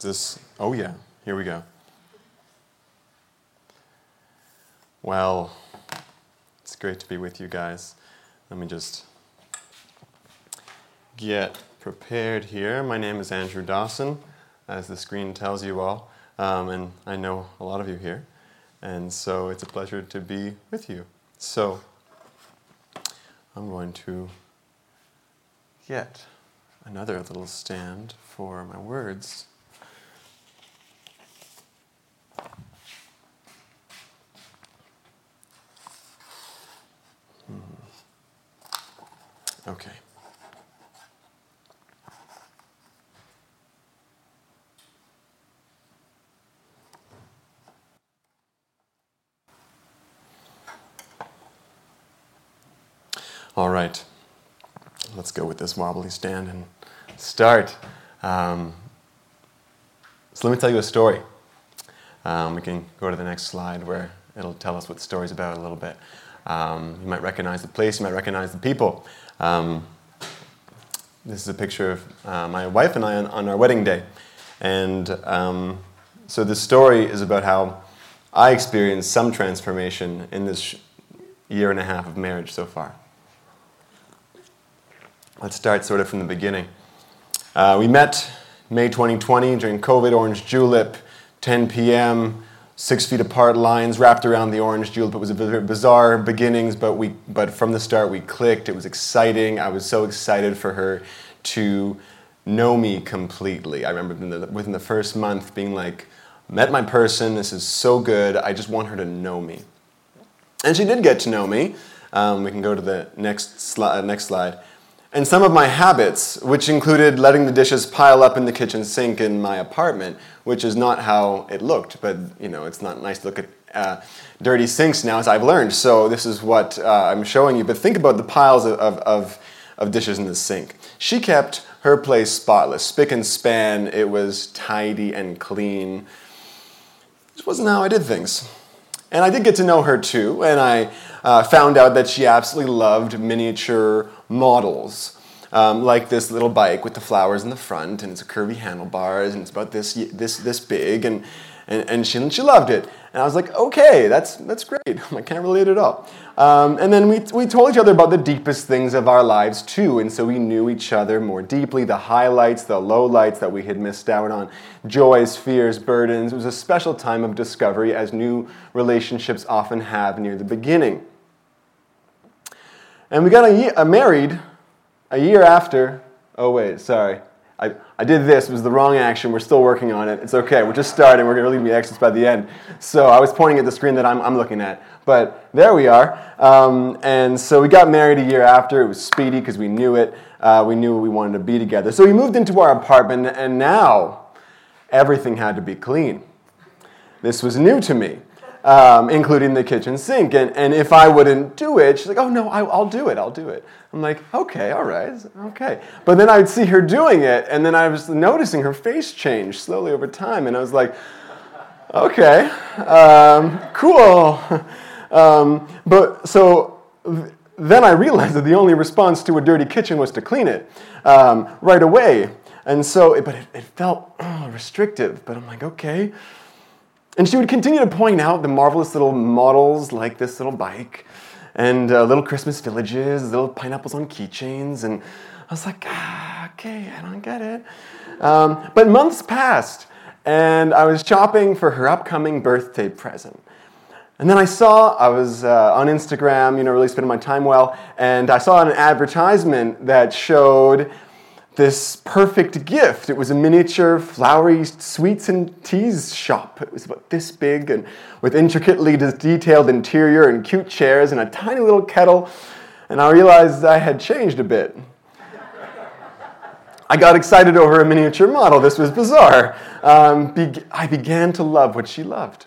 Is this, oh yeah, here we go. Well, it's great to be with you guys. Let me just get prepared here. My name is Andrew Dawson, as the screen tells you all, um, and I know a lot of you here, and so it's a pleasure to be with you. So, I'm going to get another little stand for my words. Okay. All right. Let's go with this wobbly stand and start. Um, so let me tell you a story. Um, we can go to the next slide where it'll tell us what the story's about a little bit. Um, you might recognize the place, you might recognize the people. Um, this is a picture of uh, my wife and I on, on our wedding day. And um, so this story is about how I experienced some transformation in this year and a half of marriage so far. Let's start sort of from the beginning. Uh, we met May 2020 during COVID, Orange Julep, 10 p.m six feet apart lines wrapped around the orange julep. It was a bizarre beginnings, but we but from the start we clicked. It was exciting. I was so excited for her to know me completely. I remember within the, within the first month being like, met my person. This is so good. I just want her to know me, and she did get to know me. Um, we can go to the next, sli- uh, next slide and some of my habits, which included letting the dishes pile up in the kitchen sink in my apartment, which is not how it looked. But you know, it's not nice to look at uh, dirty sinks now, as I've learned. So this is what uh, I'm showing you. But think about the piles of, of, of dishes in the sink. She kept her place spotless, spick and span. It was tidy and clean. This wasn't how I did things. And I did get to know her too, and I uh, found out that she absolutely loved miniature models. Um, like this little bike with the flowers in the front, and it's a curvy handlebars, and it's about this this this big, and and, and she, she loved it. And I was like, okay, that's that's great. I can't relate at all. Um, and then we we told each other about the deepest things of our lives too, and so we knew each other more deeply. The highlights, the lowlights that we had missed out on, joys, fears, burdens. It was a special time of discovery, as new relationships often have near the beginning. And we got a year, uh, married a year after. Oh, wait, sorry. I, I did this, it was the wrong action. We're still working on it. It's okay. We're just starting. We're going to leave the exits by the end. So I was pointing at the screen that I'm, I'm looking at. But there we are. Um, and so we got married a year after. It was speedy because we knew it. Uh, we knew we wanted to be together. So we moved into our apartment, and now everything had to be clean. This was new to me um, including the kitchen sink. And, and if I wouldn't do it, she's like, oh no, I, will do it, I'll do it. I'm like, okay, all right, okay. But then I would see her doing it, and then I was noticing her face change slowly over time, and I was like, okay, um, cool. Um, but so then I realized that the only response to a dirty kitchen was to clean it um, right away. And so, but it, it felt oh, restrictive. But I'm like, okay, and she would continue to point out the marvelous little models like this little bike and uh, little Christmas villages, little pineapples on keychains. And I was like, ah, okay, I don't get it. Um, but months passed, and I was shopping for her upcoming birthday present. And then I saw, I was uh, on Instagram, you know, really spending my time well, and I saw an advertisement that showed this perfect gift. It was a miniature flowery sweets and teas shop. It was about this big and with intricately detailed interior and cute chairs and a tiny little kettle. And I realized I had changed a bit. I got excited over a miniature model. This was bizarre. Um, be- I began to love what she loved.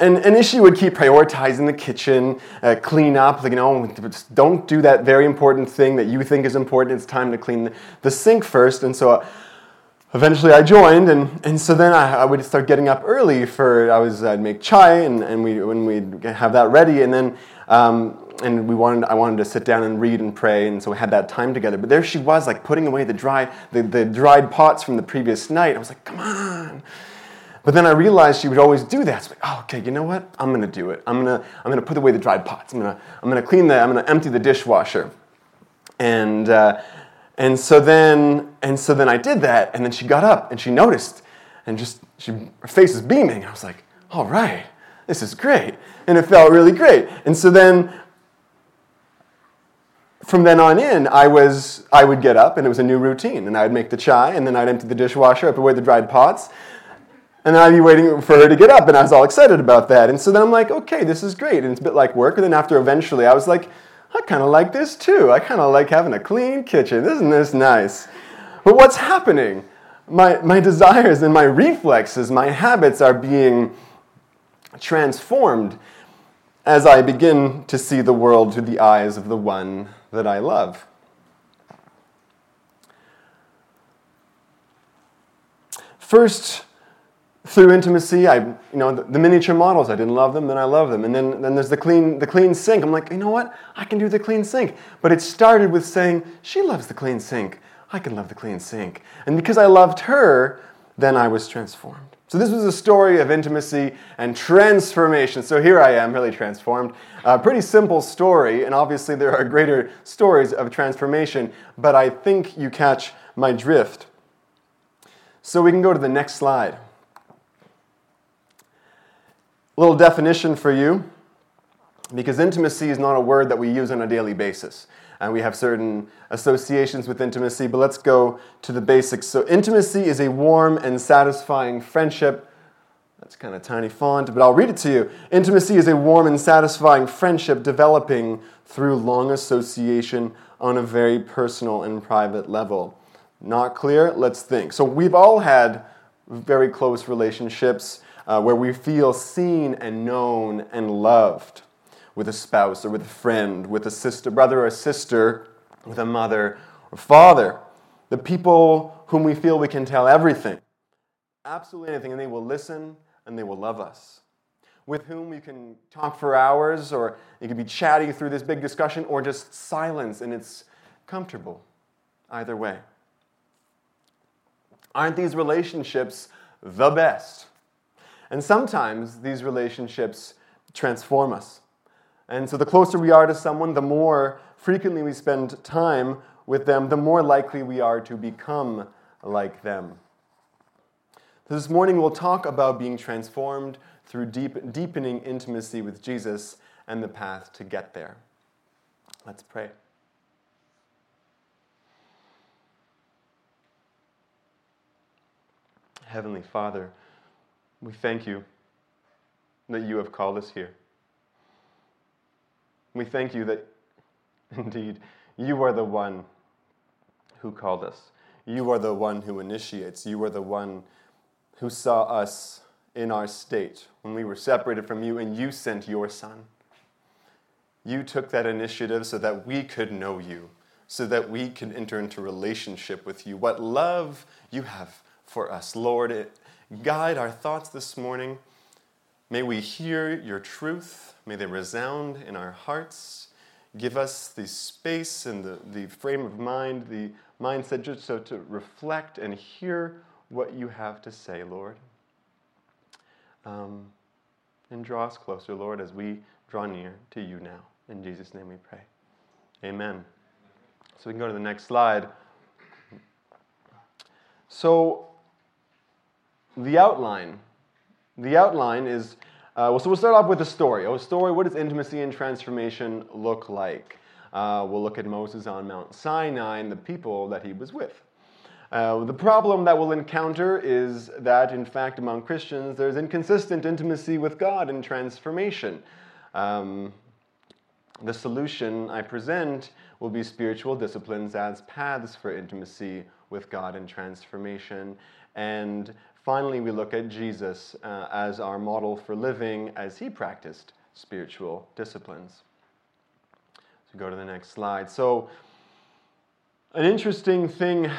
And, Ishi would keep prioritizing the kitchen, uh, clean up, like, you know, don't do that very important thing that you think is important. It's time to clean the, the sink first. And so uh, eventually I joined, and, and so then I, I, would start getting up early for, I was, I'd make chai, and, and we, when we'd have that ready, and then um, and we wanted, I wanted to sit down and read and pray, and so we had that time together. But there she was, like putting away the, dry, the, the dried pots from the previous night. I was like, come on. But then I realized she would always do that. So like, oh, okay, you know what? I'm gonna do it. I'm gonna, I'm gonna put away the dried pots. I'm gonna, I'm gonna clean the, I'm gonna empty the dishwasher. And, uh, and so then, and so then I did that, and then she got up and she noticed, and just, she, her face is beaming. I was like, all right, this is great. And it felt really great. And so then from then on in, I was I would get up and it was a new routine, and I'd make the chai, and then I'd empty the dishwasher, I'd put away the dried pots, and I'd be waiting for her to get up, and I was all excited about that. And so then I'm like, okay, this is great, and it's a bit like work. And then after eventually, I was like, I kind of like this too. I kind of like having a clean kitchen. Isn't this nice? But what's happening? My my desires and my reflexes, my habits are being transformed as I begin to see the world through the eyes of the one that I love. First, through intimacy, I, you know, the, the, miniature models, I didn't love them, then I love them. And then, then there's the clean, the clean sink. I'm like, you know what? I can do the clean sink. But it started with saying, she loves the clean sink. I can love the clean sink. And because I loved her, then I was transformed. So, this was a story of intimacy and transformation. So, here I am, really transformed. A pretty simple story, and obviously, there are greater stories of transformation, but I think you catch my drift. So, we can go to the next slide. Little definition for you, because intimacy is not a word that we use on a daily basis and we have certain associations with intimacy, but let's go to the basics. So, intimacy is a warm and satisfying friendship. That's kind of tiny font, but I'll read it to you. Intimacy is a warm and satisfying friendship developing through long association on a very personal and private level. Not clear? Let's think. So, we've all had very close relationships uh, where we feel seen and known and loved with a spouse or with a friend, with a sister, brother or sister, with a mother or father. The people whom we feel we can tell everything, absolutely anything, and they will listen and they will love us. With whom we can talk for hours, or you can be chatty through this big discussion, or just silence and it's comfortable. Either way. Aren't these relationships the best? And sometimes these relationships transform us. And so the closer we are to someone, the more frequently we spend time with them, the more likely we are to become like them. This morning we'll talk about being transformed through deep, deepening intimacy with Jesus and the path to get there. Let's pray. Heavenly Father, we thank you that you have called us here. We thank you that indeed you are the one who called us. You are the one who initiates. You are the one who saw us in our state when we were separated from you, and you sent your Son. You took that initiative so that we could know you, so that we could enter into relationship with you. What love you have for us. Lord, guide our thoughts this morning. May we hear your truth May they resound in our hearts. Give us the space and the, the frame of mind, the mindset, just so to reflect and hear what you have to say, Lord. Um, and draw us closer, Lord, as we draw near to you now. In Jesus' name we pray. Amen. So we can go to the next slide. So, the outline. The outline is uh, well, so we'll start off with a story. A story, what does intimacy and transformation look like? Uh, we'll look at Moses on Mount Sinai and the people that he was with. Uh, the problem that we'll encounter is that, in fact, among Christians, there's inconsistent intimacy with God and transformation. Um, the solution I present will be spiritual disciplines as paths for intimacy with God and transformation. And Finally, we look at Jesus uh, as our model for living as he practiced spiritual disciplines. So go to the next slide. So, an interesting thing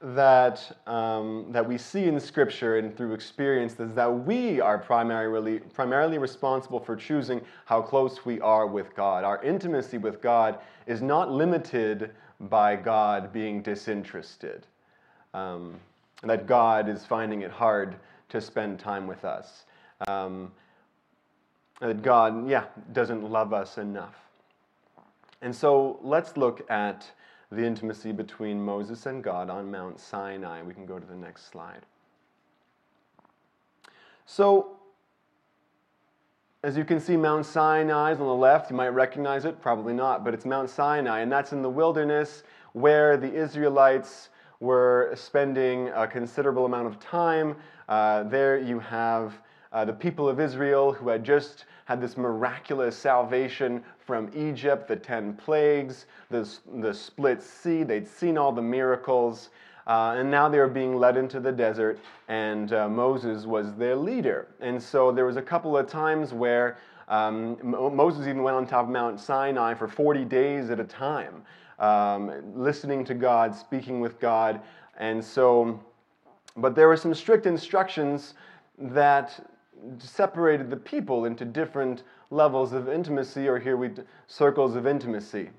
that, um, that we see in Scripture and through experience is that we are primarily, primarily responsible for choosing how close we are with God. Our intimacy with God is not limited by God being disinterested, um, that God is finding it hard to spend time with us, um, that God, yeah, doesn't love us enough. And so let's look at the intimacy between Moses and God on Mount Sinai. We can go to the next slide. So, as you can see, Mount Sinai is on the left. You might recognize it, probably not, but it's Mount Sinai, and that's in the wilderness where the Israelites were spending a considerable amount of time. Uh, there you have uh, the people of Israel who had just had this miraculous salvation from Egypt, the 10 plagues, the, the split sea. They'd seen all the miracles. Uh, and now they were being led into the desert, and uh, Moses was their leader. And so there was a couple of times where um, Moses even went on top of Mount Sinai for 40 days at a time, um, listening to God, speaking with God. And so, but there were some strict instructions that separated the people into different levels of intimacy, or here we circles of intimacy.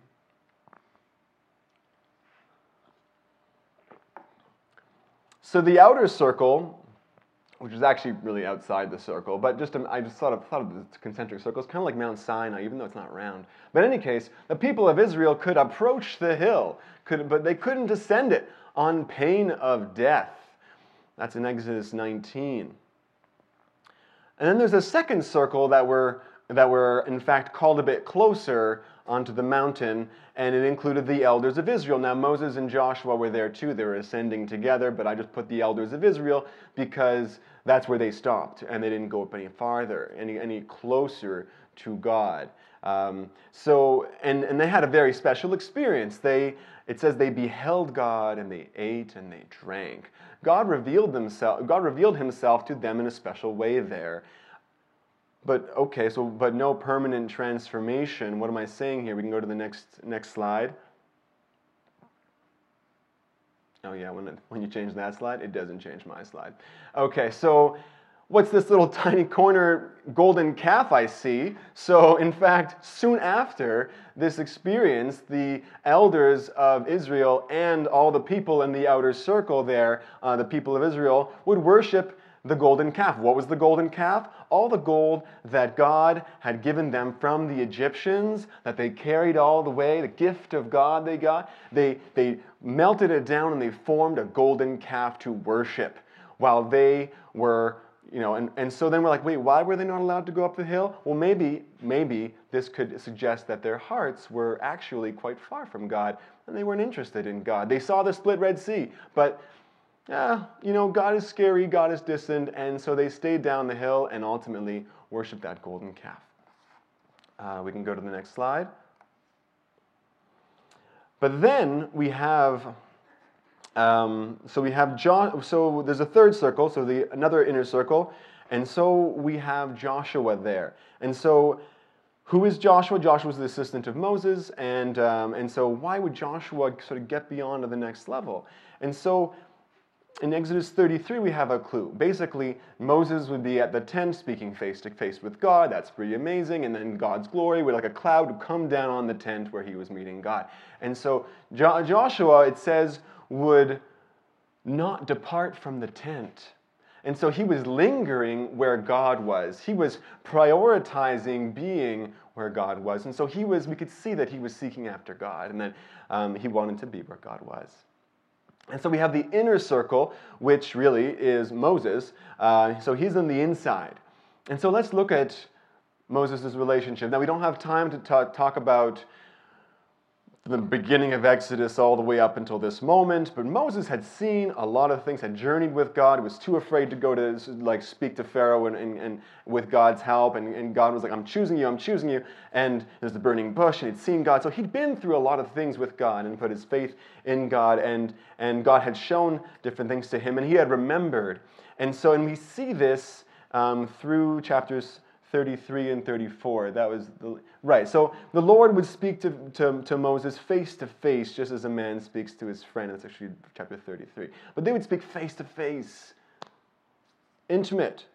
So the outer circle, which is actually really outside the circle, but just um, I just thought of, thought of the concentric circles, kind of like Mount Sinai, even though it's not round. But in any case, the people of Israel could approach the hill, could, but they couldn't descend it on pain of death. That's in Exodus 19. And then there's a second circle that were, that were in fact called a bit closer onto the mountain, and it included the elders of Israel. Now, Moses and Joshua were there too. They were ascending together, but I just put the elders of Israel because that's where they stopped, and they didn't go up any farther, any, any closer to God. Um, so, and, and they had a very special experience. They, it says they beheld God and they ate and they drank. God revealed, themself, God revealed himself to them in a special way there. But okay, so but no permanent transformation. What am I saying here? We can go to the next next slide. Oh yeah, when, it, when you change that slide, it doesn't change my slide. Okay, so what's this little tiny corner golden calf I see? So, in fact, soon after this experience, the elders of Israel and all the people in the outer circle there, uh, the people of Israel, would worship the golden calf. What was the golden calf? All the gold that God had given them from the Egyptians, that they carried all the way, the gift of God they got, they, they melted it down and they formed a golden calf to worship while they were you know, and, and so then we're like, wait, why were they not allowed to go up the hill? Well, maybe, maybe this could suggest that their hearts were actually quite far from God and they weren't interested in God. They saw the split Red Sea, but yeah, you know, God is scary, God is distant, and so they stayed down the hill and ultimately worshiped that golden calf. Uh, we can go to the next slide. But then we have um, so we have John. So there's a third circle. So the another inner circle, and so we have Joshua there. And so, who is Joshua? Joshua was the assistant of Moses, and um, and so why would Joshua sort of get beyond to the next level? And so. In Exodus 33, we have a clue. Basically, Moses would be at the tent speaking face to face with God. That's pretty amazing. And then God's glory would, like a cloud, come down on the tent where he was meeting God. And so, jo- Joshua, it says, would not depart from the tent. And so he was lingering where God was. He was prioritizing being where God was. And so he was, we could see that he was seeking after God and that um, he wanted to be where God was. And so we have the inner circle, which really is Moses. Uh, so he's on the inside. And so let's look at Moses' relationship. Now, we don't have time to talk about the beginning of Exodus all the way up until this moment. But Moses had seen a lot of things, had journeyed with God, was too afraid to go to like speak to Pharaoh and, and, and with God's help. And, and God was like, I'm choosing you, I'm choosing you. And there's the burning bush, and he'd seen God. So he'd been through a lot of things with God and put his faith in God. And, and God had shown different things to him, and he had remembered. And so, and we see this um, through chapters 33 and 34. That was the, right. So the Lord would speak to, to, to Moses face to face, just as a man speaks to his friend. That's actually chapter 33. But they would speak face to face, intimate.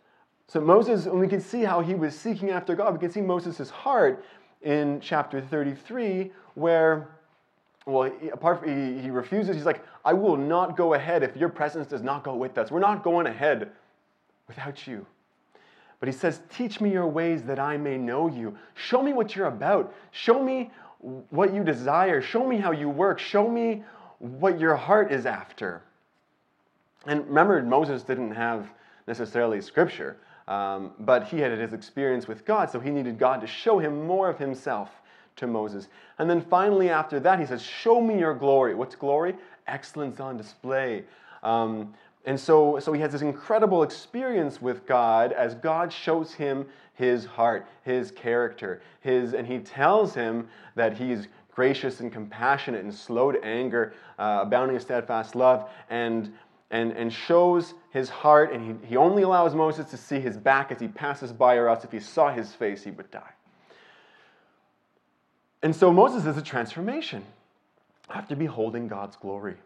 So Moses, and we can see how he was seeking after God. We can see Moses' heart in chapter 33, where, well, he, apart from, he, he refuses. He's like, I will not go ahead if your presence does not go with us. We're not going ahead without you. But he says, Teach me your ways that I may know you. Show me what you're about. Show me what you desire. Show me how you work. Show me what your heart is after. And remember, Moses didn't have necessarily scripture, um, but he had his experience with God, so he needed God to show him more of himself to Moses. And then finally, after that, he says, Show me your glory. What's glory? Excellence on display. Um, and so, so he has this incredible experience with God as God shows him his heart, his character, his, and he tells him that he's gracious and compassionate and slow to anger, uh, abounding in steadfast love, and, and, and shows his heart. And he, he only allows Moses to see his back as he passes by, or else if he saw his face, he would die. And so Moses is a transformation after beholding God's glory.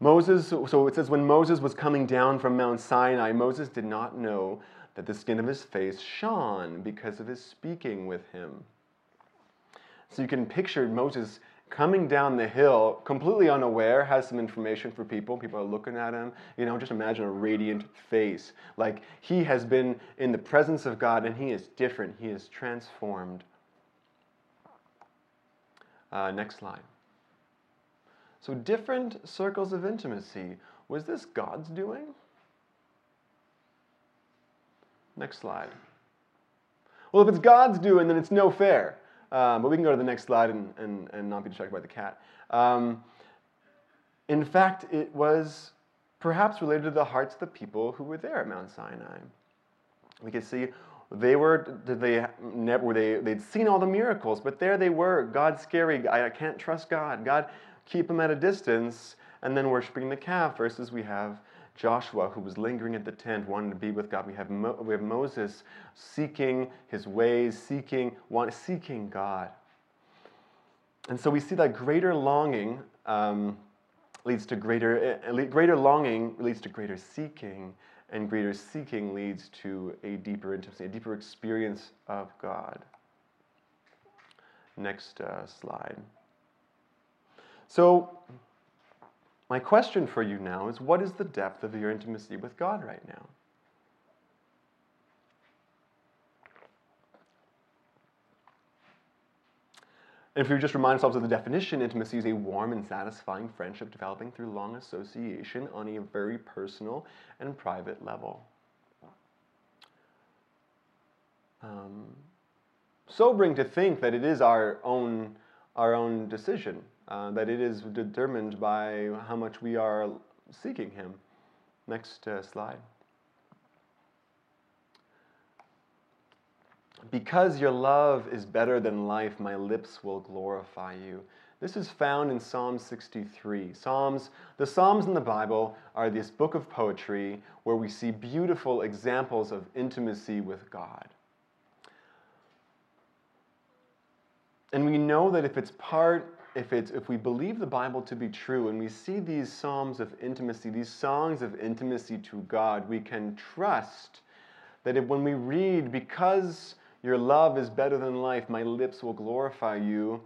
Moses, so it says, when Moses was coming down from Mount Sinai, Moses did not know that the skin of his face shone because of his speaking with him. So you can picture Moses coming down the hill, completely unaware, has some information for people. People are looking at him. You know, just imagine a radiant face. Like he has been in the presence of God and he is different. He is transformed. Uh, next slide. So, different circles of intimacy. Was this God's doing? Next slide. Well, if it's God's doing, then it's no fair. Um, but we can go to the next slide and, and, and not be distracted by the cat. Um, in fact, it was perhaps related to the hearts of the people who were there at Mount Sinai. We can see they were they never they they'd seen all the miracles, but there they were. God's scary. I, I can't trust God. God keep him at a distance, and then worshiping the calf, versus we have Joshua, who was lingering at the tent, wanting to be with God. We have, Mo- we have Moses seeking his ways, seeking, want, seeking God. And so we see that greater longing um, leads to greater, uh, greater longing leads to greater seeking, and greater seeking leads to a deeper intimacy, a deeper experience of God. Next uh, slide. So, my question for you now is what is the depth of your intimacy with God right now? And if we just remind ourselves of the definition, intimacy is a warm and satisfying friendship developing through long association on a very personal and private level. Um, sobering to think that it is our own, our own decision uh, that it is determined by how much we are seeking Him. Next uh, slide. Because your love is better than life, my lips will glorify you. This is found in Psalm 63. Psalms, the Psalms in the Bible are this book of poetry where we see beautiful examples of intimacy with God. And we know that if it's part if, it's, if we believe the Bible to be true and we see these psalms of intimacy, these songs of intimacy to God, we can trust that if, when we read, because your love is better than life, my lips will glorify you,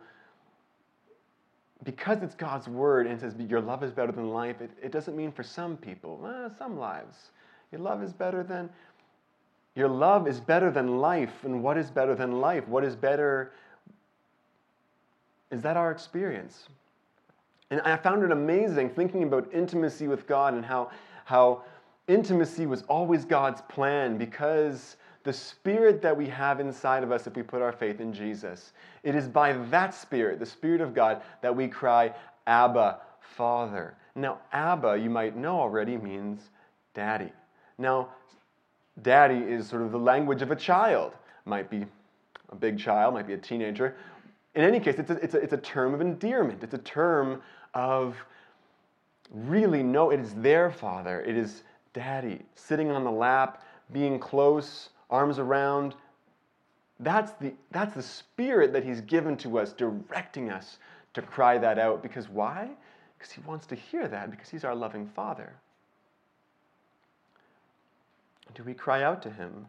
because it's God's word and it says your love is better than life, it, it doesn't mean for some people, eh, some lives. Your love is better than, your love is better than life. And what is better than life? What is better is that our experience? And I found it amazing thinking about intimacy with God and how, how intimacy was always God's plan because the spirit that we have inside of us if we put our faith in Jesus, it is by that spirit, the spirit of God, that we cry, Abba, Father. Now, Abba, you might know already, means daddy. Now, daddy is sort of the language of a child. Might be a big child, might be a teenager, in any case, it's a, it's, a, it's a term of endearment. It's a term of really no, it is their father. It is daddy, sitting on the lap, being close, arms around, that's the, that's the spirit that He's given to us, directing us to cry that out. Because why? Because He wants to hear that, because He's our loving Father. Do we cry out to Him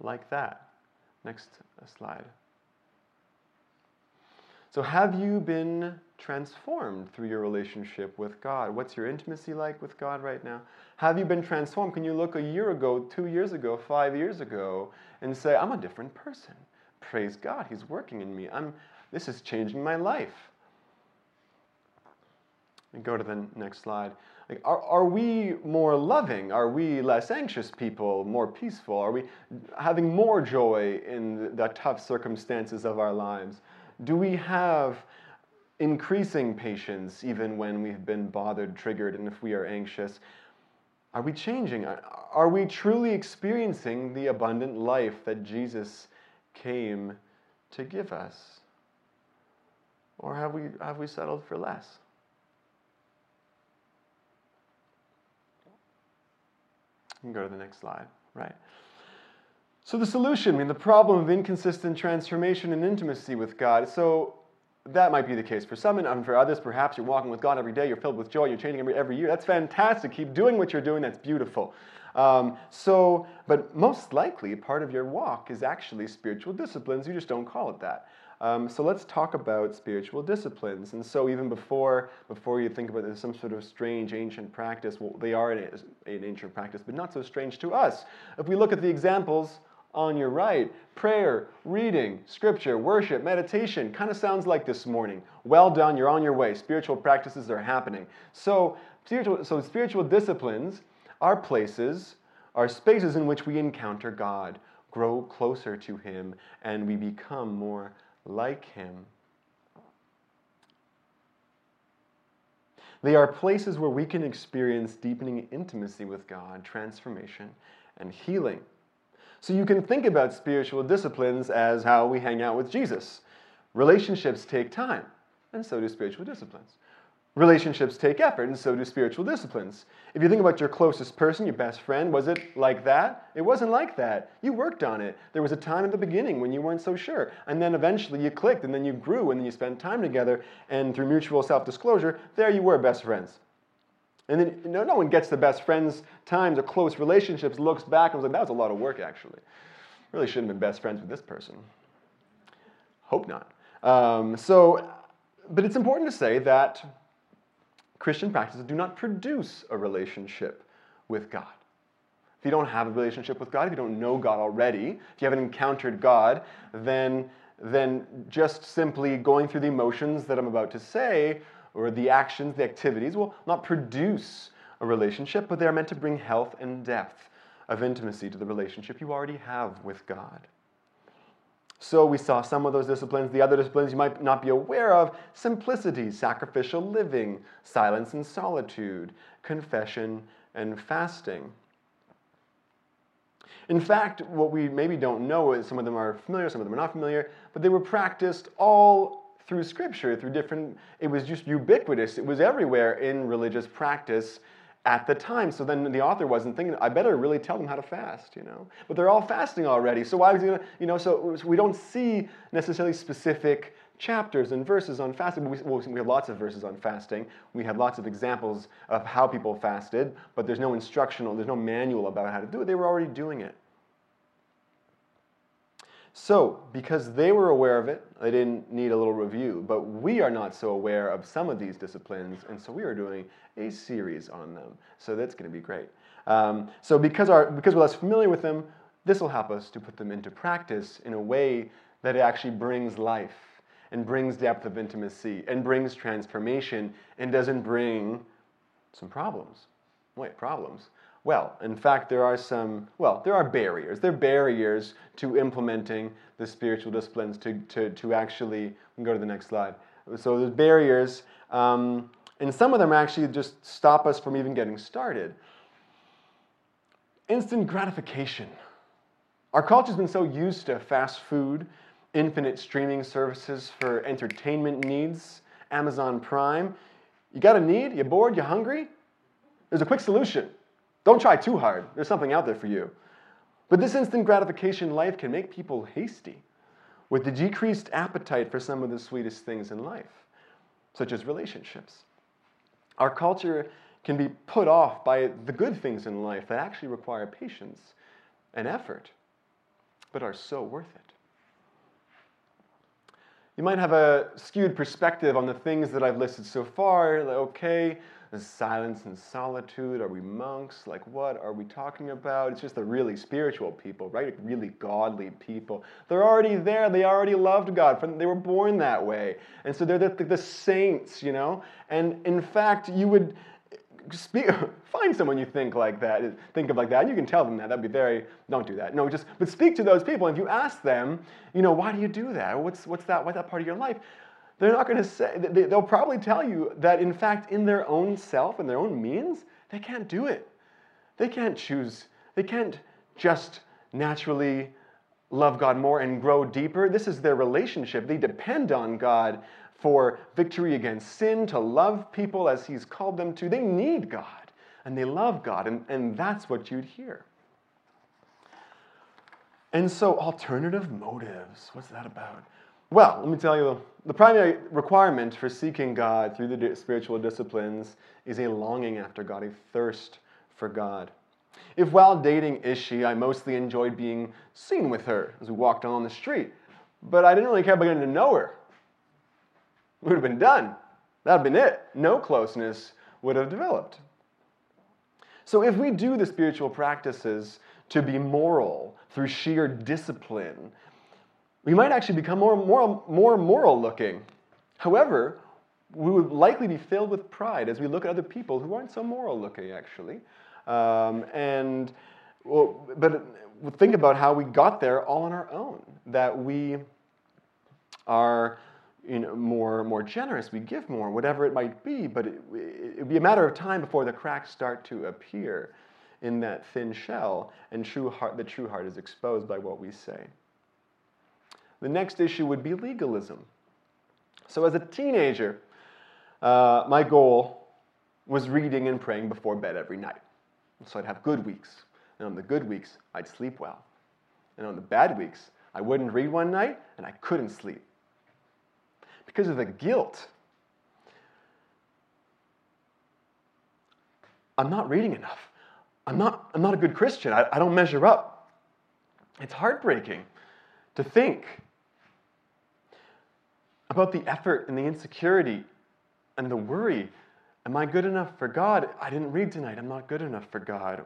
like that? Next uh, slide. So, have you been transformed through your relationship with God? What's your intimacy like with God right now? Have you been transformed? Can you look a year ago, two years ago, five years ago, and say, I'm a different person? Praise God, He's working in me. I'm, this is changing my life. And go to the next slide. Like, are, are we more loving? Are we less anxious people, more peaceful? Are we having more joy in the, the tough circumstances of our lives? Do we have increasing patience even when we've been bothered, triggered, and if we are anxious? Are we changing? Are we truly experiencing the abundant life that Jesus came to give us? Or have we, have we settled for less? You can go to the next slide, right? So, the solution, I mean, the problem of inconsistent transformation and intimacy with God. So, that might be the case for some, and for others, perhaps you're walking with God every day, you're filled with joy, you're changing every, every year. That's fantastic. Keep doing what you're doing, that's beautiful. Um, so, but most likely, part of your walk is actually spiritual disciplines. You just don't call it that. Um, so let's talk about spiritual disciplines. And so even before before you think about this, some sort of strange ancient practice, well, they are an, an ancient practice, but not so strange to us. If we look at the examples on your right. Prayer, reading, scripture, worship, meditation kind of sounds like this morning. Well done, you're on your way. Spiritual practices are happening. So, spiritual, so spiritual disciplines are places, are spaces in which we encounter God, grow closer to Him, and we become more like Him. They are places where we can experience deepening intimacy with God, transformation, and healing. So you can think about spiritual disciplines as how we hang out with Jesus. Relationships take time, and so do spiritual disciplines. Relationships take effort, and so do spiritual disciplines. If you think about your closest person, your best friend, was it like that? It wasn't like that. You worked on it. There was a time at the beginning when you weren't so sure, and then eventually you clicked, and then you grew, and then you spent time together, and through mutual self disclosure, there you were best friends. And then no, no one gets the best friends times or close relationships, looks back and was like, that was a lot of work actually. Really shouldn't have been best friends with this person. Hope not. Um, so, but it's important to say that Christian practices do not produce a relationship with God. If you don't have a relationship with God, if you don't know God already, if you haven't encountered God, then, then just simply going through the emotions that I'm about to say or the actions, the activities will not produce a relationship, but they're meant to bring health and depth of intimacy to the relationship you already have with God. So we saw some of those disciplines. The other disciplines you might not be aware of simplicity, sacrificial living, silence and solitude, confession and fasting. In fact, what we maybe don't know is some of them are familiar, some of them are not familiar, but they were practiced all through scripture, through different, it was just ubiquitous. It was everywhere in religious practice at the time. So then the author wasn't thinking, I better really tell them how to fast, you know. But they're all fasting already. So why was he gonna, you know, so we don't see necessarily specific chapters and verses on fasting. We, well, we have lots of verses on fasting. We have lots of examples of how people fasted, but there's no instructional, there's no manual about how to do it. They were already doing it. So, because they were aware of it, they didn't need a little review. But we are not so aware of some of these disciplines, and so we are doing a series on them. So that's going to be great. Um, so, because, our, because we're less familiar with them, this will help us to put them into practice in a way that actually brings life and brings depth of intimacy and brings transformation and doesn't bring some problems. Wait, problems? Well, in fact, there are some, well, there are barriers. There are barriers to implementing the spiritual disciplines to, to, to actually, go to the next slide. So there's barriers, um, and some of them actually just stop us from even getting started. Instant gratification. Our culture's been so used to fast food, infinite streaming services for entertainment needs, Amazon Prime. You got a need? You bored? You hungry? There's a quick solution. Don't try too hard. There's something out there for you. But this instant gratification life can make people hasty. with the decreased appetite for some of the sweetest things in life, such as relationships. Our culture can be put off by the good things in life that actually require patience and effort, but are so worth it. You might have a skewed perspective on the things that I've listed so far. Like, okay, silence and solitude. Are we monks? Like, what are we talking about? It's just the really spiritual people, right? Really godly people. They're already there. They already loved God. They were born that way. And so they're the, the saints, you know? And in fact, you would speak, find someone you think like that, think of like that. You can tell them that. That'd be very. Don't do that. No, just but speak to those people. And if you ask them, you know, why do you do that? What's what's that? What's that part of your life? They're not going to say. They, they'll probably tell you that in fact, in their own self and their own means, they can't do it. They can't choose. They can't just naturally love God more and grow deeper. This is their relationship. They depend on God for victory against sin, to love people as He's called them to. They need God and they love God, and, and that's what you'd hear. And so, alternative motives, what's that about? Well, let me tell you the primary requirement for seeking God through the spiritual disciplines is a longing after God, a thirst for God. If while dating Ishi, I mostly enjoyed being seen with her as we walked along the street, but I didn't really care about getting to know her We would have been done. That would have been it. No closeness would have developed. So, if we do the spiritual practices to be moral through sheer discipline, we might actually become more, more, more moral looking. However, we would likely be filled with pride as we look at other people who aren't so moral looking, actually. Um, and well, but think about how we got there all on our own. That we are you know, more, more generous, we give more, whatever it might be, but it would be a matter of time before the cracks start to appear in that thin shell and true heart, the true heart is exposed by what we say. The next issue would be legalism. So, as a teenager, uh, my goal was reading and praying before bed every night. So I'd have good weeks. And on the good weeks, I'd sleep well. And on the bad weeks, I wouldn't read one night and I couldn't sleep because of the guilt. I'm not reading enough. I'm not, I'm not a good Christian. I, I don't measure up. It's heartbreaking to think about the effort and the insecurity and the worry. Am I good enough for God? I didn't read tonight. I'm not good enough for God.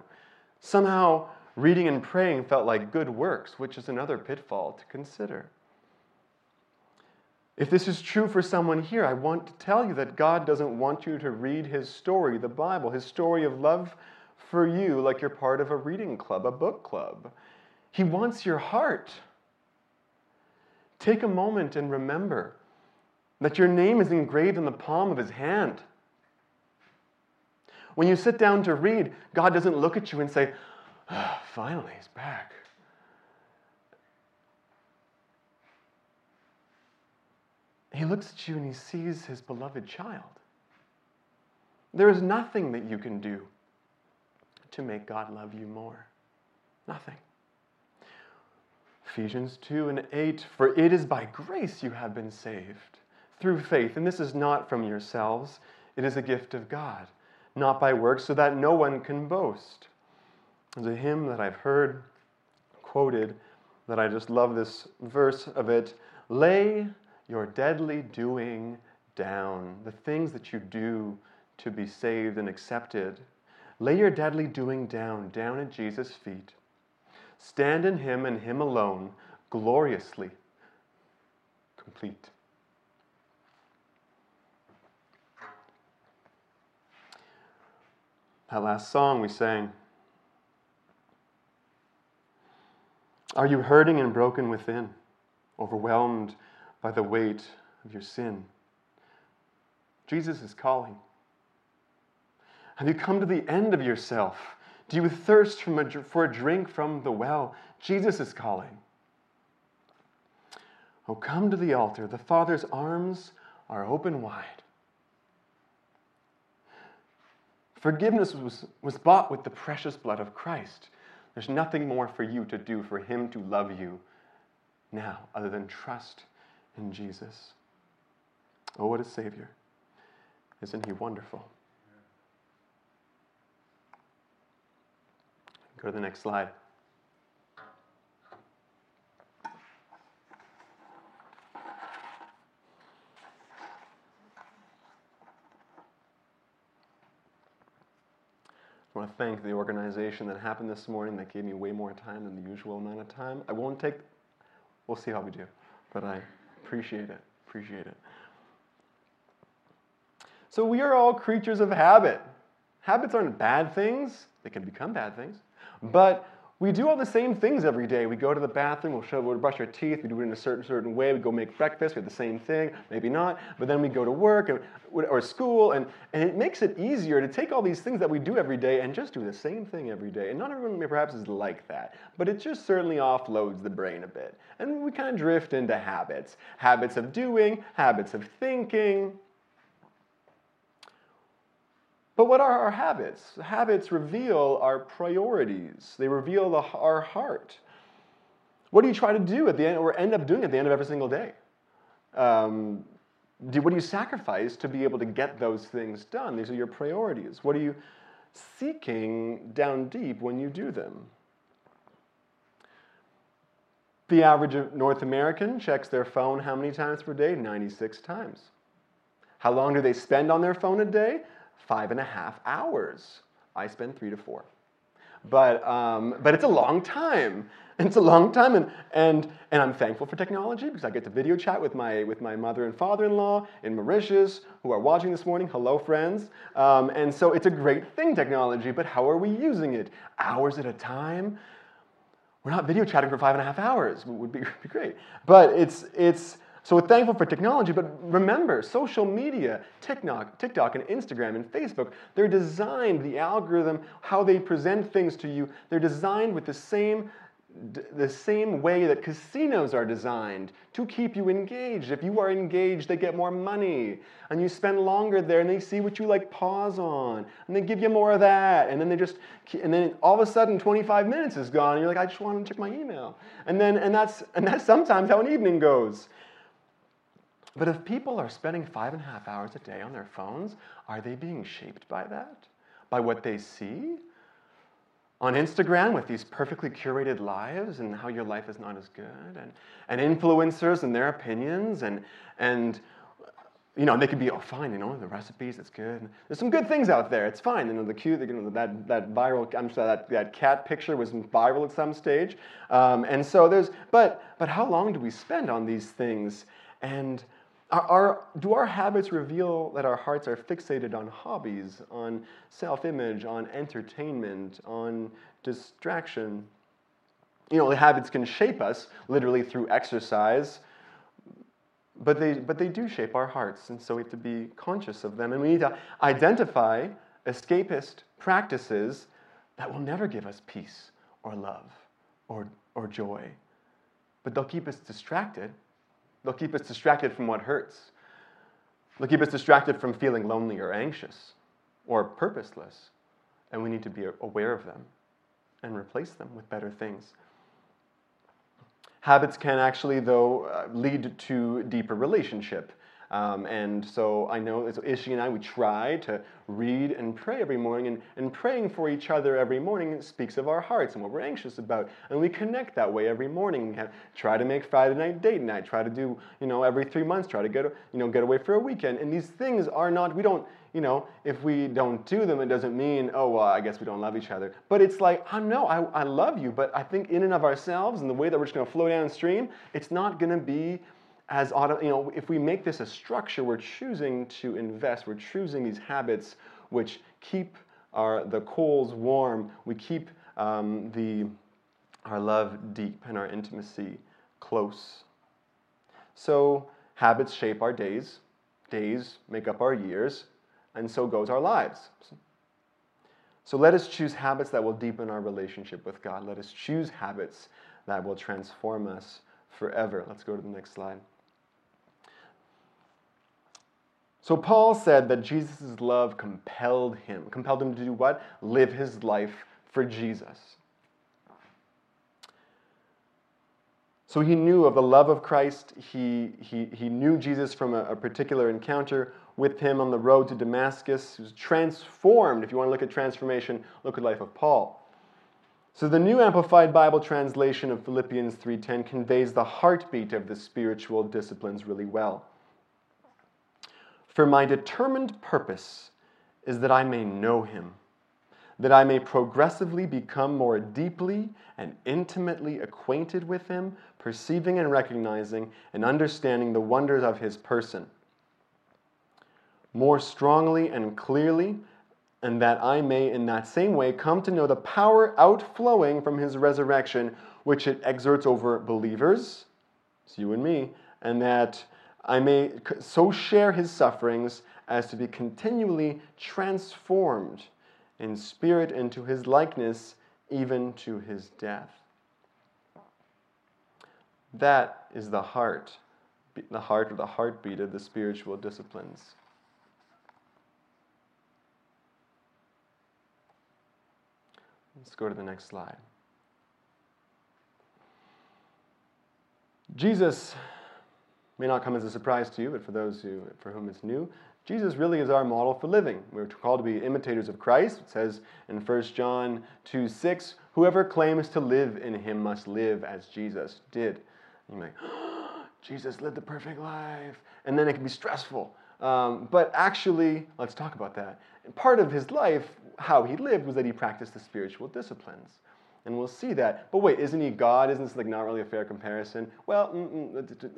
Somehow, reading and praying felt like good works, which is another pitfall to consider. If this is true for someone here, I want to tell you that God doesn't want you to read his story, the Bible, his story of love for you, like you're part of a reading club, a book club. He wants your heart. Take a moment and remember that your name is engraved in the palm of his hand. When you sit down to read, God doesn't look at you and say, oh, finally, he's back. He looks at you and he sees his beloved child. There is nothing that you can do to make God love you more. Nothing. Ephesians 2 and 8 For it is by grace you have been saved through faith, and this is not from yourselves, it is a gift of God, not by works, so that no one can boast. There's a hymn that I've heard quoted that I just love this verse of it. Lay your deadly doing down, the things that you do to be saved and accepted. Lay your deadly doing down, down at Jesus' feet. Stand in Him and Him alone, gloriously complete. That last song we sang. Are you hurting and broken within, overwhelmed by the weight of your sin. Jesus is calling. Have you come to the end of yourself? Do you thirst a, for a drink from the well? Jesus is calling. Oh, come to the altar. The Father's arms are open wide. Forgiveness was, was bought with the precious blood of Christ. There's nothing more for you to do for Him to love you now other than trust in Jesus? Oh, what a Savior. Isn't He wonderful? Go to the next slide. Want to thank the organization that happened this morning that gave me way more time than the usual amount of time. I won't take, we'll see how we do, but I appreciate it. Appreciate it. So we are all creatures of habit. Habits aren't bad things, they can become bad things, but we do all the same things every day. We go to the bathroom, we'll, we'll brush our teeth, we do it in a certain certain way. We go make breakfast, we have the same thing, maybe not. But then we go to work or school, and, and it makes it easier to take all these things that we do every day and just do the same thing every day. And not everyone perhaps is like that, but it just certainly offloads the brain a bit. And we kind of drift into habits habits of doing, habits of thinking. But what are our habits? Habits reveal our priorities. They reveal the, our heart. What do you try to do at the end, or end up doing at the end of every single day? Um, do, what do you sacrifice to be able to get those things done? These are your priorities. What are you seeking down deep when you do them? The average North American checks their phone how many times per day? 96 times. How long do they spend on their phone a day? Five and a half hours. I spend three to four. But, um, but it's a long time. It's a long time, and, and, and I'm thankful for technology because I get to video chat with my, with my mother and father in law in Mauritius who are watching this morning. Hello, friends. Um, and so it's a great thing, technology, but how are we using it? Hours at a time? We're not video chatting for five and a half hours. It would be, be great. But it's, it's, so we're thankful for technology, but remember, social media, TikTok, TikTok and Instagram and Facebook, they're designed, the algorithm, how they present things to you, they're designed with the same the same way that casinos are designed to keep you engaged. If you are engaged, they get more money. And you spend longer there and they see what you like pause on. And they give you more of that. And then they just and then all of a sudden 25 minutes is gone and you're like, I just want to check my email. And then and that's and that's sometimes how an evening goes. But if people are spending five and a half hours a day on their phones, are they being shaped by that? By what they see? On Instagram with these perfectly curated lives and how your life is not as good, and, and influencers and their opinions, and, and you know, they could be, oh, fine, you know, the recipes, it's good. There's some good things out there. It's fine. You know, the cute, you know, that, that viral, I'm sorry, that, that cat picture was viral at some stage. Um, and so there's, but, but how long do we spend on these things? And do our habits reveal that our hearts are fixated on hobbies, on self image, on entertainment, on distraction? You know, habits can shape us literally through exercise, but they, but they do shape our hearts, and so we have to be conscious of them. And we need to identify escapist practices that will never give us peace or love or, or joy, but they'll keep us distracted They'll keep us distracted from what hurts. They'll keep us distracted from feeling lonely or anxious or purposeless. And we need to be aware of them and replace them with better things. Habits can actually, though, uh, lead to deeper relationship. Um, and so I know so Ishi and I, we try to read and pray every morning, and, and praying for each other every morning speaks of our hearts and what we're anxious about. And we connect that way every morning. We have, try to make Friday night date night, try to do, you know, every three months, try to get, you know, get away for a weekend. And these things are not, we don't, you know, if we don't do them, it doesn't mean, oh, well, I guess we don't love each other. But it's like, I know, I, I love you, but I think in and of ourselves and the way that we're just going to flow downstream, it's not going to be as auto, you know, if we make this a structure, we're choosing to invest. We're choosing these habits which keep our the coals warm. We keep um, the our love deep and our intimacy close. So habits shape our days. Days make up our years, and so goes our lives. So let us choose habits that will deepen our relationship with God. Let us choose habits that will transform us forever. Let's go to the next slide. So Paul said that Jesus' love compelled him. Compelled him to do what? Live his life for Jesus. So he knew of the love of Christ. He, he, he knew Jesus from a, a particular encounter with him on the road to Damascus. He was transformed. If you want to look at transformation, look at the life of Paul. So the New Amplified Bible translation of Philippians 3:10 conveys the heartbeat of the spiritual disciplines really well. For my determined purpose is that I may know him, that I may progressively become more deeply and intimately acquainted with him, perceiving and recognizing and understanding the wonders of his person. More strongly and clearly and that I may in that same way come to know the power outflowing from his resurrection, which it exerts over believers, it's you and me, and that I may so share his sufferings as to be continually transformed in spirit into his likeness, even to his death. That is the heart, the heart or the heartbeat of the spiritual disciplines. Let's go to the next slide. Jesus may not come as a surprise to you, but for those who, for whom it's new, Jesus really is our model for living. We're called to be imitators of Christ. It says in 1 John 2 6, whoever claims to live in him must live as Jesus did. And you're like, oh, Jesus lived the perfect life. And then it can be stressful. Um, but actually, let's talk about that. Part of his life how he lived was that he practiced the spiritual disciplines. And we'll see that. But wait, isn't he God? Isn't this like not really a fair comparison? Well,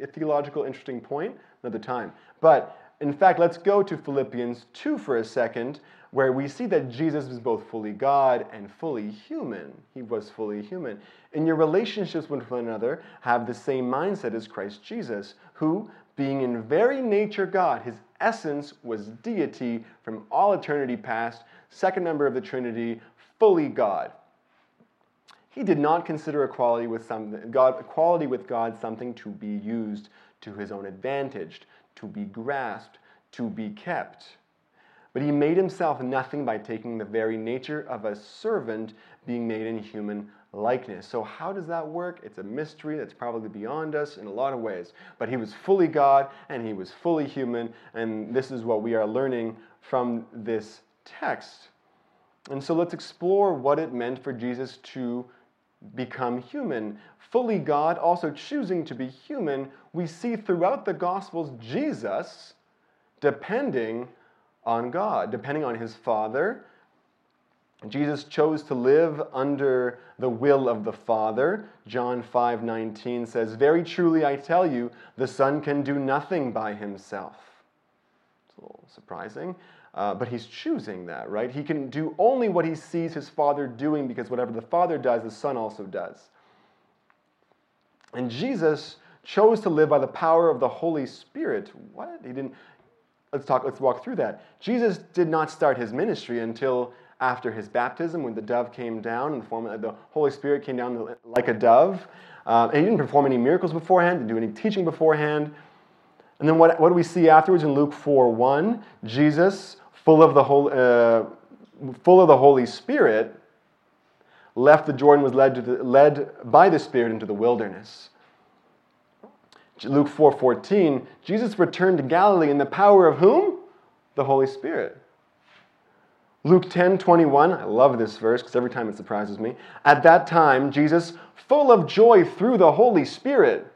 a theological interesting point, another time. But in fact, let's go to Philippians 2 for a second, where we see that Jesus was both fully God and fully human. He was fully human. And your relationships with one another, have the same mindset as Christ Jesus, who, being in very nature God, his essence was deity from all eternity past, second member of the Trinity, fully God. He did not consider equality with, some, God, equality with God something to be used to his own advantage, to be grasped, to be kept. But he made himself nothing by taking the very nature of a servant, being made in human likeness. So, how does that work? It's a mystery that's probably beyond us in a lot of ways. But he was fully God and he was fully human, and this is what we are learning from this text. And so, let's explore what it meant for Jesus to become human. Fully God, also choosing to be human, we see throughout the Gospels Jesus depending on God, depending on his Father Jesus chose to live under the will of the Father. John 5:19 says, "Very truly I tell you, the Son can do nothing by himself." It's a little surprising, uh, but he's choosing that, right? He can do only what he sees his Father doing because whatever the Father does, the Son also does. And Jesus chose to live by the power of the Holy Spirit. What? He didn't Let's talk let's walk through that. Jesus did not start his ministry until after his baptism when the dove came down in the form of the Holy Spirit came down like a dove. Uh, and he didn't perform any miracles beforehand, didn't do any teaching beforehand. And then what, what do we see afterwards in Luke 4 1? Jesus, full of the, whole, uh, full of the Holy Spirit, left the Jordan, was led, the, led by the Spirit into the wilderness. Luke 4:14, Jesus returned to Galilee in the power of whom? The Holy Spirit. Luke 10 21, I love this verse because every time it surprises me. At that time, Jesus, full of joy through the Holy Spirit,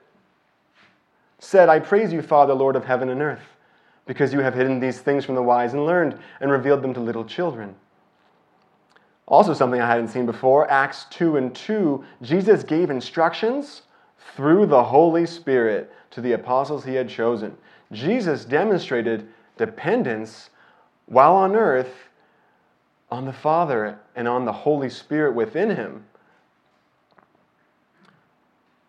said, I praise you, Father, Lord of heaven and earth, because you have hidden these things from the wise and learned and revealed them to little children. Also, something I hadn't seen before, Acts 2 and 2, Jesus gave instructions through the Holy Spirit to the apostles he had chosen. Jesus demonstrated dependence while on earth on the Father and on the Holy Spirit within him.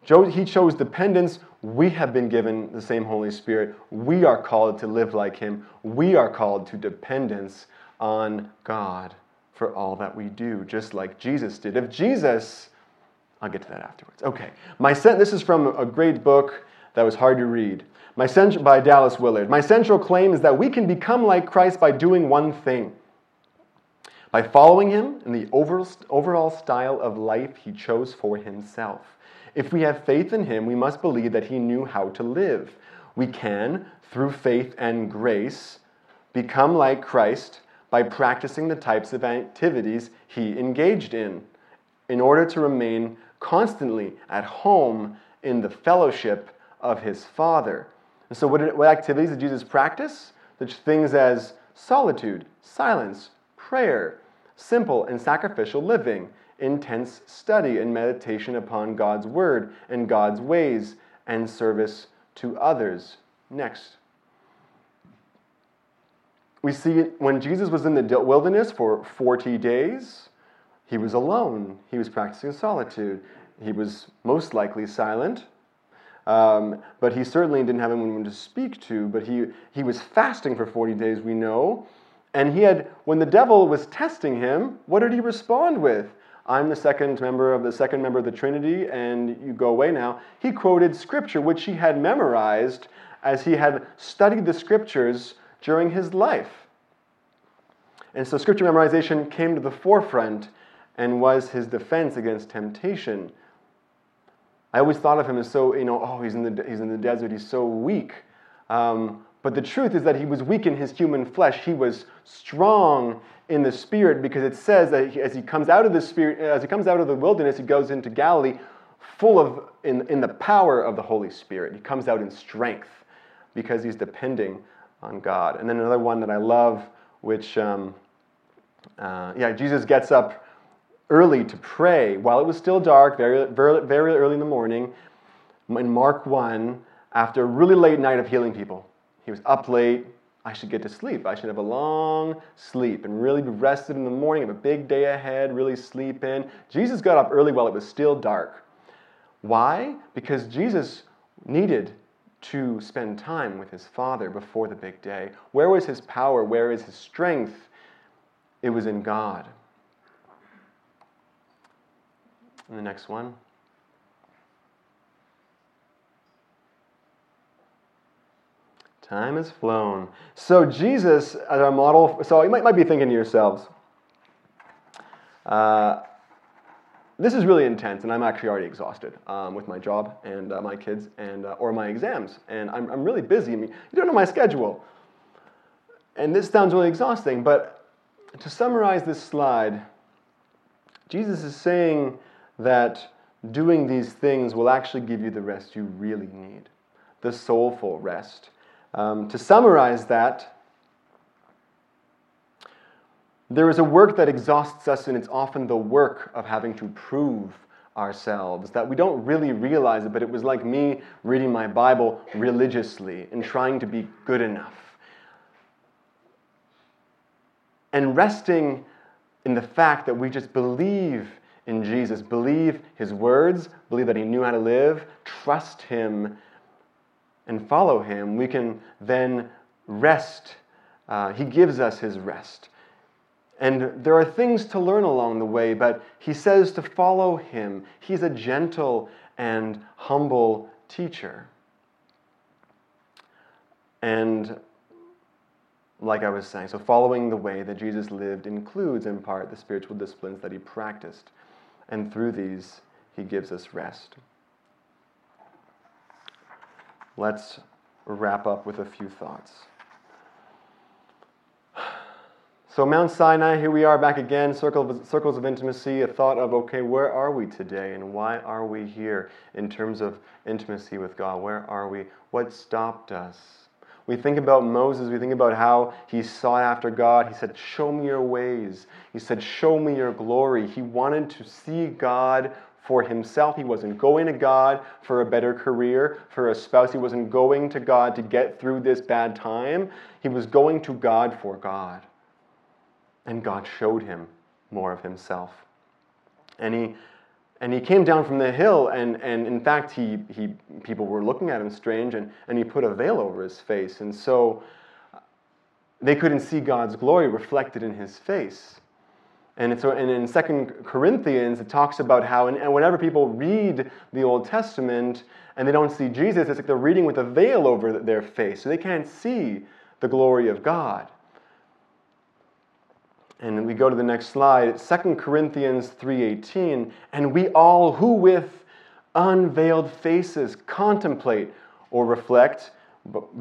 He chose dependence. We have been given the same Holy Spirit. We are called to live like Him. We are called to dependence on God for all that we do, just like Jesus did. If Jesus, I'll get to that afterwards. Okay, my this is from a great book that was hard to read. My cent- by Dallas Willard. My central claim is that we can become like Christ by doing one thing by following him in the overall style of life he chose for himself. If we have faith in him, we must believe that he knew how to live. We can, through faith and grace, become like Christ by practicing the types of activities he engaged in, in order to remain constantly at home in the fellowship of his Father. And so, what, what activities did Jesus practice? Such things as solitude, silence, prayer, simple and sacrificial living, intense study and meditation upon God's Word and God's ways, and service to others. Next. We see when Jesus was in the wilderness for 40 days, he was alone. He was practicing solitude. He was most likely silent, um, but he certainly didn't have anyone to speak to. But he, he was fasting for 40 days, we know. And he had, when the devil was testing him, what did he respond with? I'm the second member of the second member of the Trinity, and you go away now. He quoted scripture, which he had memorized as he had studied the scriptures during his life. And so scripture memorization came to the forefront and was his defense against temptation. I always thought of him as so, you know, oh, he's in the, he's in the desert, he's so weak. Um, but the truth is that he was weak in his human flesh. He was strong in the spirit because it says that as he comes out of the spirit, as he comes out of the wilderness, he goes into Galilee full of, in, in the power of the Holy Spirit. He comes out in strength because he's depending on God. And then another one that I love, which, um, uh, yeah, Jesus gets up early to pray while it was still dark, very, very, very early in the morning. In Mark 1, after a really late night of healing people, he was up late. I should get to sleep. I should have a long sleep and really be rested in the morning, have a big day ahead, really sleep in. Jesus got up early while it was still dark. Why? Because Jesus needed to spend time with his Father before the big day. Where was his power? Where is his strength? It was in God. And the next one. Time has flown. So, Jesus, as our model, so you might, might be thinking to yourselves, uh, this is really intense, and I'm actually already exhausted um, with my job and uh, my kids and uh, or my exams, and I'm, I'm really busy. I mean, you don't know my schedule, and this sounds really exhausting. But to summarize this slide, Jesus is saying that doing these things will actually give you the rest you really need, the soulful rest. Um, to summarize that, there is a work that exhausts us, and it's often the work of having to prove ourselves, that we don't really realize it, but it was like me reading my Bible religiously and trying to be good enough. And resting in the fact that we just believe in Jesus, believe his words, believe that he knew how to live, trust him, and follow him, we can then rest. Uh, he gives us his rest. And there are things to learn along the way, but he says to follow him. He's a gentle and humble teacher. And like I was saying, so following the way that Jesus lived includes, in part, the spiritual disciplines that he practiced. And through these, he gives us rest. Let's wrap up with a few thoughts. So, Mount Sinai, here we are back again, circle circles of intimacy, a thought of, okay, where are we today and why are we here in terms of intimacy with God? Where are we? What stopped us? We think about Moses, we think about how he sought after God. He said, Show me your ways. He said, Show me your glory. He wanted to see God for himself. He wasn't going to God for a better career, for a spouse. He wasn't going to God to get through this bad time. He was going to God for God. And God showed him more of himself. And he, and he came down from the hill, and, and in fact, he, he, people were looking at him strange, and, and he put a veil over his face. And so they couldn't see God's glory reflected in his face. And, so, and in Second Corinthians, it talks about how, and, and whenever people read the Old Testament and they don't see Jesus, it's like they're reading with a veil over their face, so they can't see the glory of God. And we go to the next slide, 2 Corinthians 3:18, and we all who with unveiled faces contemplate or reflect,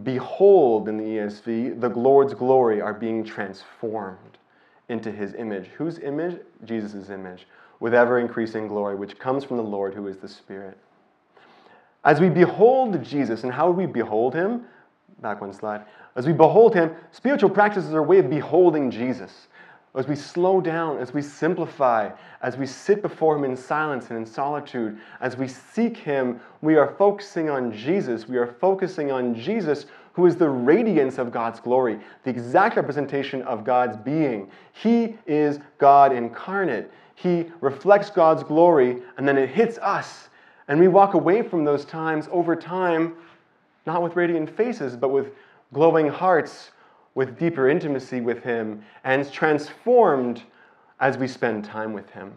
behold in the ESV, the Lord's glory are being transformed into his image. Whose image? Jesus' image, with ever increasing glory, which comes from the Lord who is the Spirit. As we behold Jesus, and how we behold him? Back one slide. As we behold him, spiritual practices are a way of beholding Jesus as we slow down, as we simplify, as we sit before Him in silence and in solitude, as we seek Him, we are focusing on Jesus. We are focusing on Jesus, who is the radiance of God's glory, the exact representation of God's being. He is God incarnate. He reflects God's glory, and then it hits us. And we walk away from those times over time, not with radiant faces, but with glowing hearts with deeper intimacy with Him and transformed as we spend time with Him.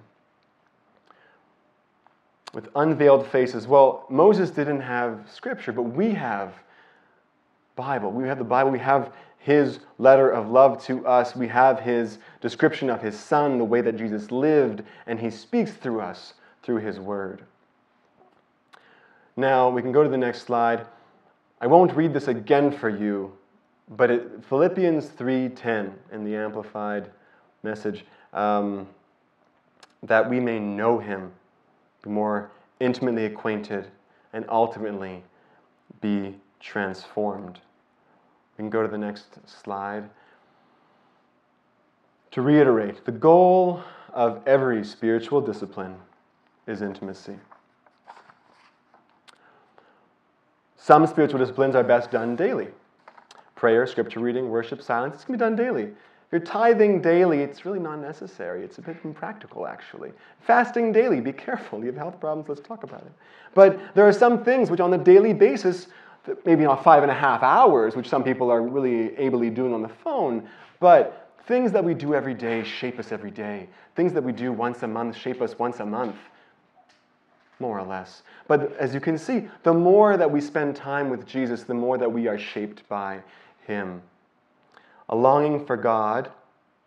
With unveiled faces. Well, Moses didn't have scripture, but we have Bible. We have the Bible. We have his letter of love to us. We have his description of his son, the way that Jesus lived, and he speaks through us through his word. Now, we can go to the next slide. I won't read this again for you, but it, Philippians 3:10 in the Amplified message, um, that we may know Him, be more intimately acquainted, and ultimately be transformed. Can go to the next slide. To reiterate, the goal of every spiritual discipline is intimacy. Some spiritual disciplines are best done daily prayer, scripture reading, worship, silence. It's going to be done daily. If you're tithing daily, it's really not necessary. It's a bit impractical, actually. Fasting daily, be careful. You have health problems, let's talk about it. But there are some things which, on a daily basis, maybe not five and a half hours, which some people are really ably doing on the phone, but things that we do every day shape us every day. Things that we do once a month shape us once a month more or less. But as you can see, the more that we spend time with Jesus, the more that we are shaped by him. A longing for God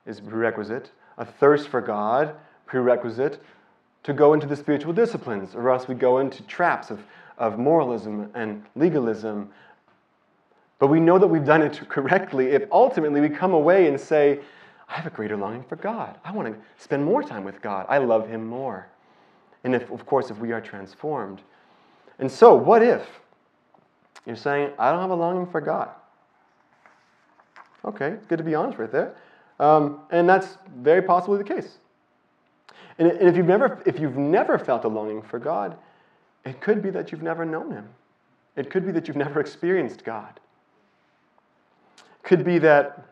is prerequisite, a thirst for God, prerequisite, to go into the spiritual disciplines, or else we go into traps of, of moralism and legalism. But we know that we've done it correctly if ultimately we come away and say, I have a greater longing for God. I want to spend more time with God. I love Him more. And if, of course, if we are transformed. And so, what if you're saying, I don't have a longing for God? Okay, good to be honest right there. Um, and that's very possibly the case. And, if, you've never, if you've never felt a longing for God, it could be that you've never known Him. It could be that you've never experienced God. It could be that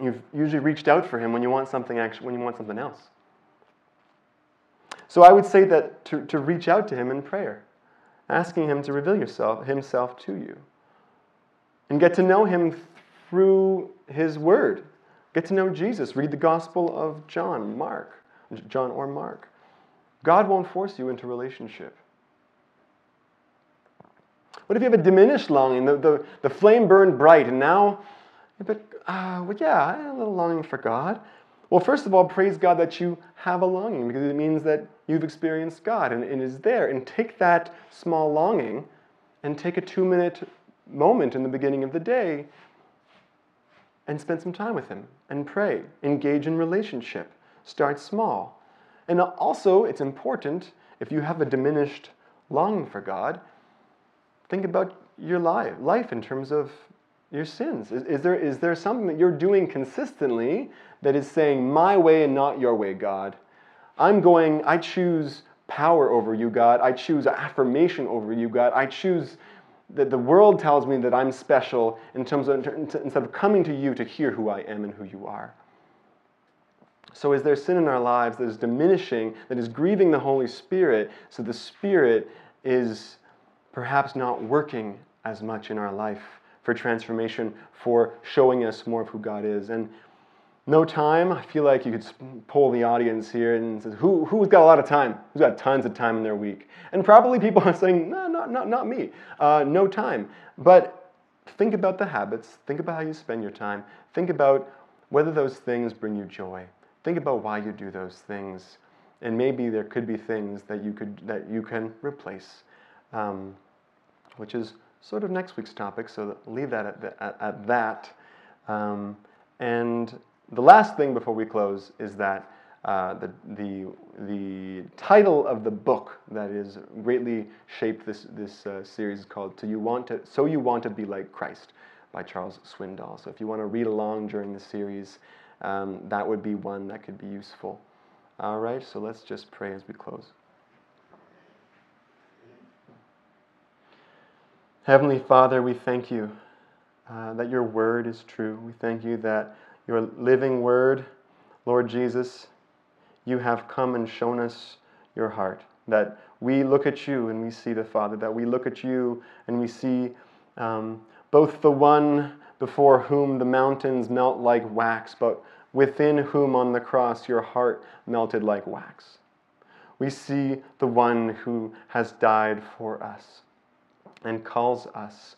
you've usually reached out for Him when you want something, actually, when you want something else. So I would say that to, to reach out to Him in prayer, asking Him to reveal yourself, Himself to you, and get to know Him through his word. Get to know Jesus. Read the Gospel of John, Mark, John or Mark. God won't force you into relationship. What if you have a diminished longing? The, the, the flame burned bright, and now, but uh, well, yeah, I have a little longing for God. Well, first of all, praise God that you have a longing because it means that you've experienced God and, and is there. And take that small longing and take a two minute moment in the beginning of the day and spend some time with Him and pray. Engage in relationship. Start small. And also, it's important if you have a diminished longing for God, think about your life, life in terms of your sins. Is, is, there, is there something that you're doing consistently that is saying, My way and not your way, God? I'm going, I choose power over you, God. I choose affirmation over you, God. I choose that the world tells me that I'm special in terms of instead of coming to you to hear who I am and who you are. So, is there sin in our lives that is diminishing, that is grieving the Holy Spirit, so the Spirit is perhaps not working as much in our life for transformation, for showing us more of who God is? And no time. I feel like you could poll the audience here and say, who, who's got a lot of time? Who's got tons of time in their week? And probably people are saying, no, not, not, not me. Uh, no time. But think about the habits. Think about how you spend your time. Think about whether those things bring you joy. Think about why you do those things. and maybe there could be things that you could that you can replace, um, which is sort of next week's topic. So leave that at, the, at, at that. Um, and the last thing before we close is that uh, the, the, the title of the book that is greatly shaped this, this uh, series is called "So You Want to So You Want to Be Like Christ" by Charles Swindoll. So if you want to read along during the series, um, that would be one that could be useful. All right, so let's just pray as we close. Heavenly Father, we thank you uh, that your word is true. We thank you that your living word, Lord Jesus, you have come and shown us your heart. That we look at you and we see the Father. That we look at you and we see um, both the one before whom the mountains melt like wax, but within whom on the cross your heart melted like wax. We see the one who has died for us and calls us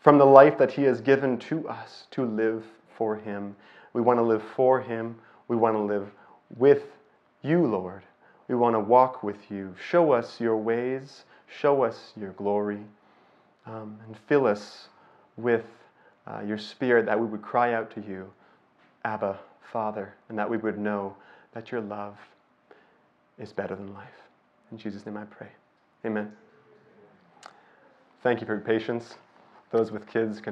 from the life that he has given to us to live for him. We want to live for him. We want to live with you, Lord. We want to walk with you. Show us your ways, show us your glory, um, and fill us with uh, your spirit that we would cry out to you, Abba, Father, and that we would know that your love is better than life. In Jesus' name I pray. Amen. Thank you for your patience. Those with kids can